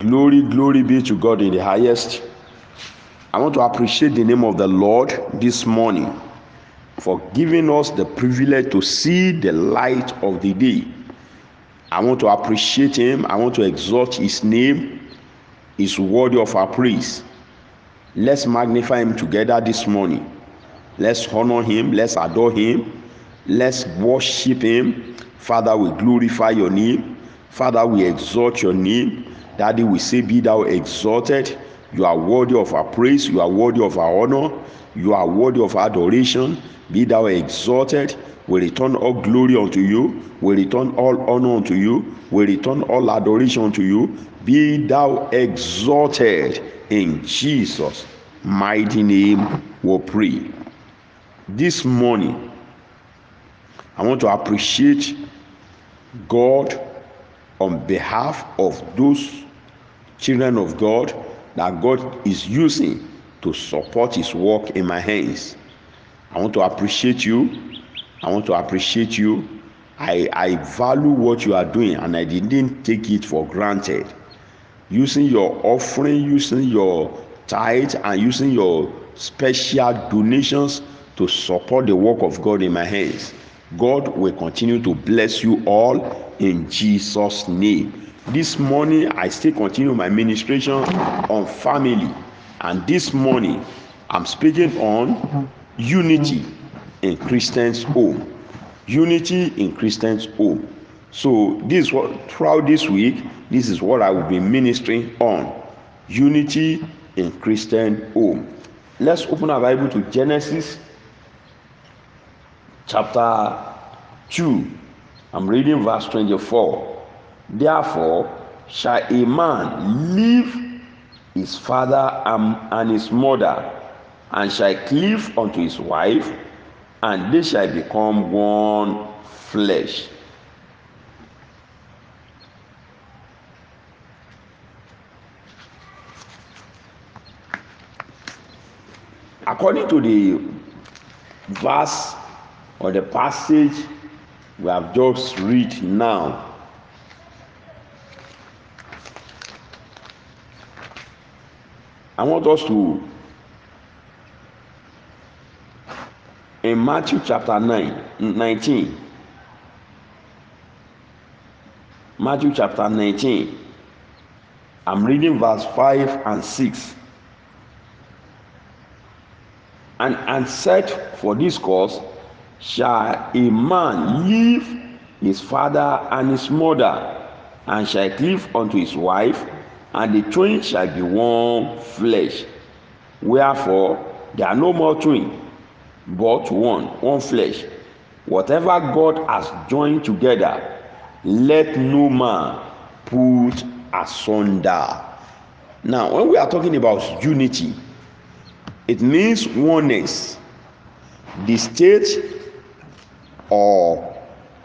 Glory, glory be to God in the highest. I want to appreciate the name of the Lord this morning for giving us the privilege to see the light of the day. I want to appreciate Him. I want to exalt His name. He's worthy of our praise. Let's magnify Him together this morning. Let's honor Him. Let's adore Him. Let's worship Him. Father, we glorify your name. Father, we exalt your name. Daddy, we say, Be thou exalted. You are worthy of our praise. You are worthy of our honor. You are worthy of adoration. Be thou exalted. We return all glory unto you. We return all honor unto you. We return all adoration unto you. Be thou exalted in Jesus' mighty name. We pray. This morning, I want to appreciate God on behalf of those children of God that God is using to support His work in my hands. I want to appreciate you. I want to appreciate you. I, I value what you are doing and I didn't take it for granted. Using your offering, using your tithe, and using your special donations to support the work of God in my hands. God will continue to bless you all in Jesus' name. This morning, I still continue my ministration on family, and this morning, I'm speaking on unity in Christians' home. Unity in Christians' home. So, this what throughout this week, this is what I will be ministering on unity in Christian home. Let's open our Bible to Genesis chapter 2. I'm reading verse 24. Therefore, shall a man leave his father and his mother, and shall cleave unto his wife, and they shall become one flesh. According to the verse or the passage we have just read now, I want us to in Matthew chapter 9, 19. Matthew chapter 19. I'm reading verse 5 and 6. And, and said for this cause shall a man leave his father and his mother, and shall cleave unto his wife, and the twain shall be one flesh. Wherefore, they are no more twain, but one, one flesh. Whatever God has joined together, let no man put asunder. Now, when we are talking about unity, it means oneness. The state or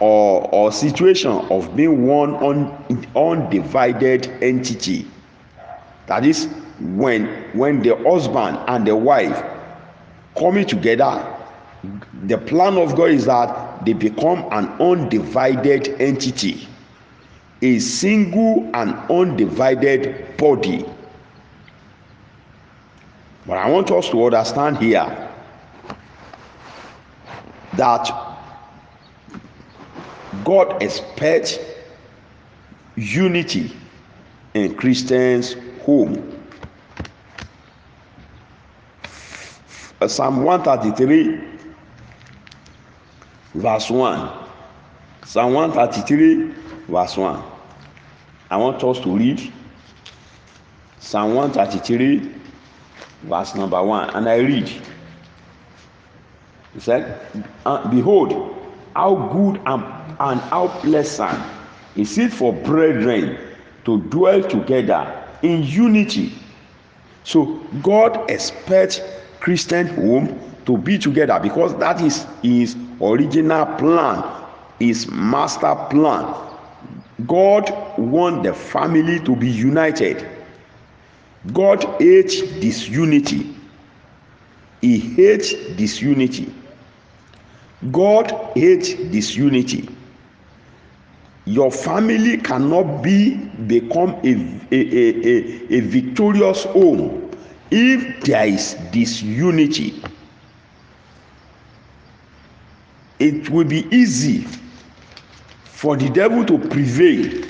or or situation of being one un, undivided entity. That is when when the husband and the wife coming together the plan of god is that they become an undivided entity a single and undivided body. But i want us to understand here that god expects unity in christians home Psalm 133, verse 1. Psalm 133, verse 1. I want us to read Psalm 133, verse number 1. And I read. He said, Behold, how good and, and how pleasant is it for brethren to dwell together in unity. So God expects Christian home to be together because that is his original plan, his master plan. God want the family to be united. God hates disunity. He hates disunity. God hates disunity. Your family cannot be become a a a a, a victorious home if there is disunity. It will be easy for the devil to prevail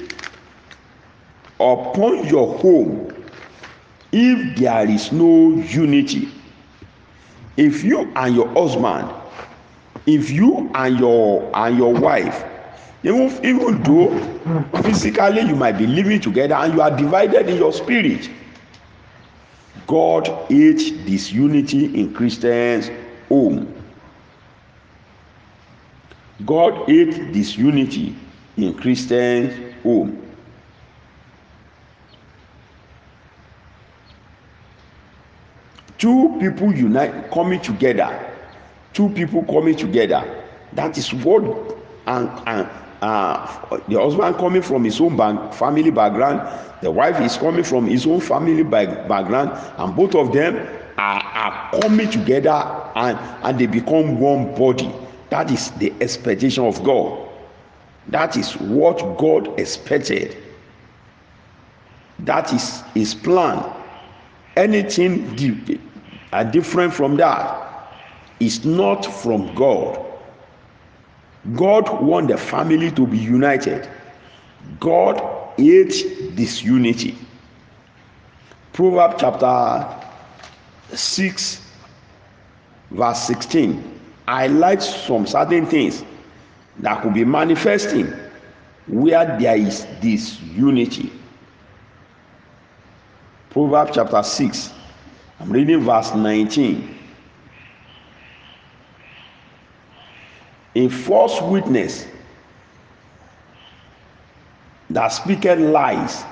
upon your home if there is no unity. If you and your husband if you and your and your wife even even though physically you might be living together and you are divided in your spirit. God hates disunity in christians home. God hates disunity in christians home. Two people unite coming together. Two people coming together. That is what and and uh, the husband coming from his own bank, family background the wife is coming from his own family back, background and both of them are are coming together and and they become one body. That is the expectation of god. That is what god expected. That is his plan. Anything di different from that is not from god god want the family to be united. God hates disunity. Proverbs chapter six verse sixteen. I like some certain things that could be manifesting where there is disunity. Proverbs chapter six. I'm reading verse nineteen a false witness that speaketh lies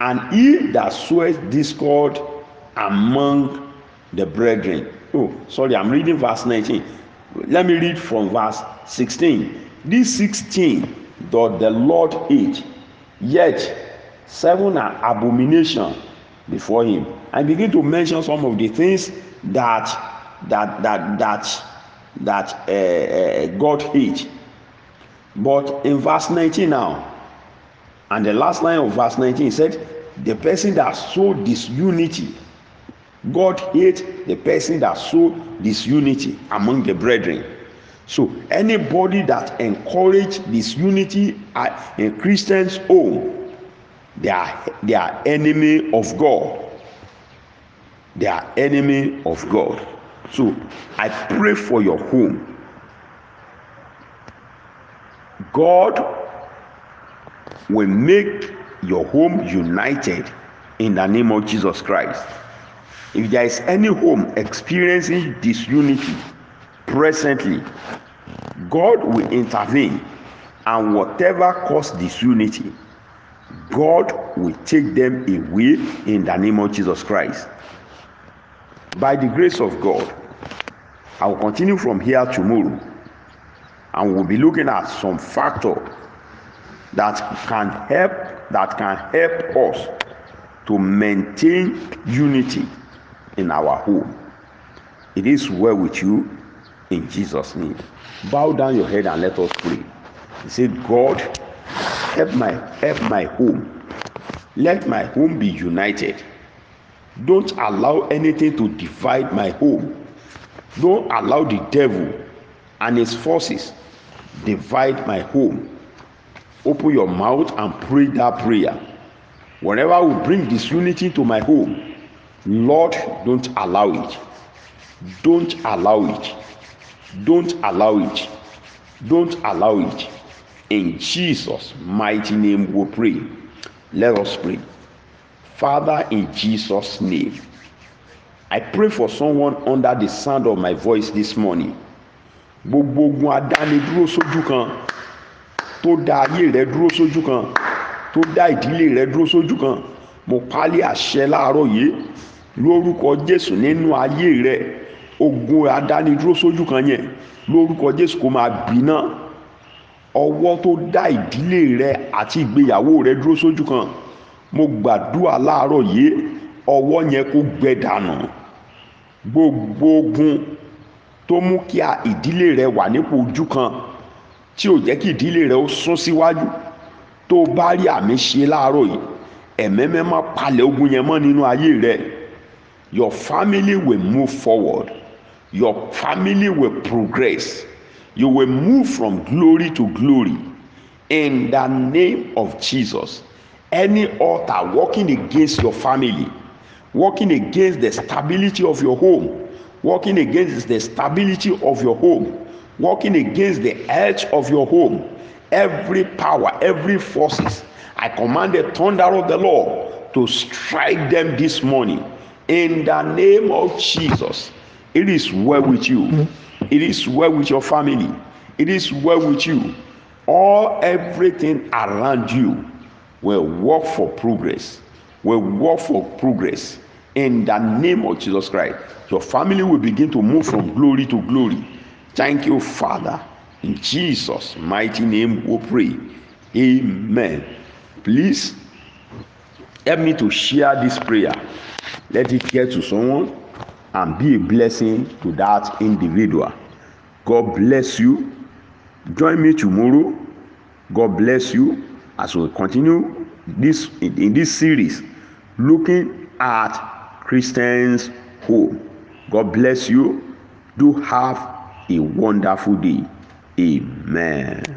and he that soweth discord among the brethren. Oh sorry i'm reading verse nineteen. Let me read from verse sixteen. This sixteen doth the lord hate yet seven are abomination before him. I begin to mention some of the things that that that that that uh, god hate but in verse nineteen now and the last line of verse nineteen said the person that sow disunity god hate the person that sow disunity among the brethren. So anybody that encourage disunity a christian's home they are they are enemy of god. They are enemy of god so i pray for your home. God will make your home united in the name of jesus christ. If there is any home experiencing disunity presently god will intervene and whatever cause disunity god will take them away in the name of jesus christ. By the grace of god i will continue from here tomorrow and we'll be looking at some factor that can help that can help us to maintain unity in our home. It is well with you in jesus name. Bow down your head and let us pray. Said god help my help my home. Let my home be united. Don't allow anything to divide my home don't allow the devil and his forces divide my home. Open your mouth and pray that prayer. Whenever will bring disunity to my home lord don't allow it. Don't allow it. Don't allow it. Don't allow it. In jesus mighty name we pray. Let us pray. Father in jesus name i pray for someone under the sound of my voice this morning. Gbogbo ogun adánidúró sójú kan tó dá ayé rẹ dúró sójú kan tó dá ìdílé rẹ dúró sójú kan mo pálí àṣẹ láàárọ̀ yìí lórúkọ jésù nínú ayé rẹ. Ogun adánidúró sójú kan yẹn lórúkọ jésù kó máa gbiná. Ọwọ́ tó dá ìdílé rẹ àti ìgbéyàwó rẹ dúró sójú kan mo gbàdúrà láàárọ̀ yìí ọwọ́ yẹn kó gbẹ dànù gbogbo ogun tó mú kí ìdílé rẹ wà nípò ojú kan tí ò jẹ́ kí ìdílé rẹ ó sún síwájú tó bá rí àmì ṣe láàárọ̀ yìí ẹ̀mẹ́mẹ́ má palẹ̀ ogun yẹn mọ́ nínú ayé rẹ. Your family will move forward. Your family will progress. You will move from glory to glory. In the name of Jesus any altar working against your family working against the stability of your home. Working against the stability of your home. Working against the edge of your home. Every power every forces i command the thunder of the lord to strike them this morning. In the name of jesus it is well with you. It is well with your family. It is well with you. All everything around you will work for progress. Will work for progress in the name of jesus christ your family will begin to move from glory to glory. Thank you father. In jesus mighty name we pray. Amen. Please help me to share this prayer. Let it get to someone and be a blessing to that individual. God bless you. Join me tomorrow. God bless you as we continue this in, this series looking at christians home god bless you do have a wonderful day. Amen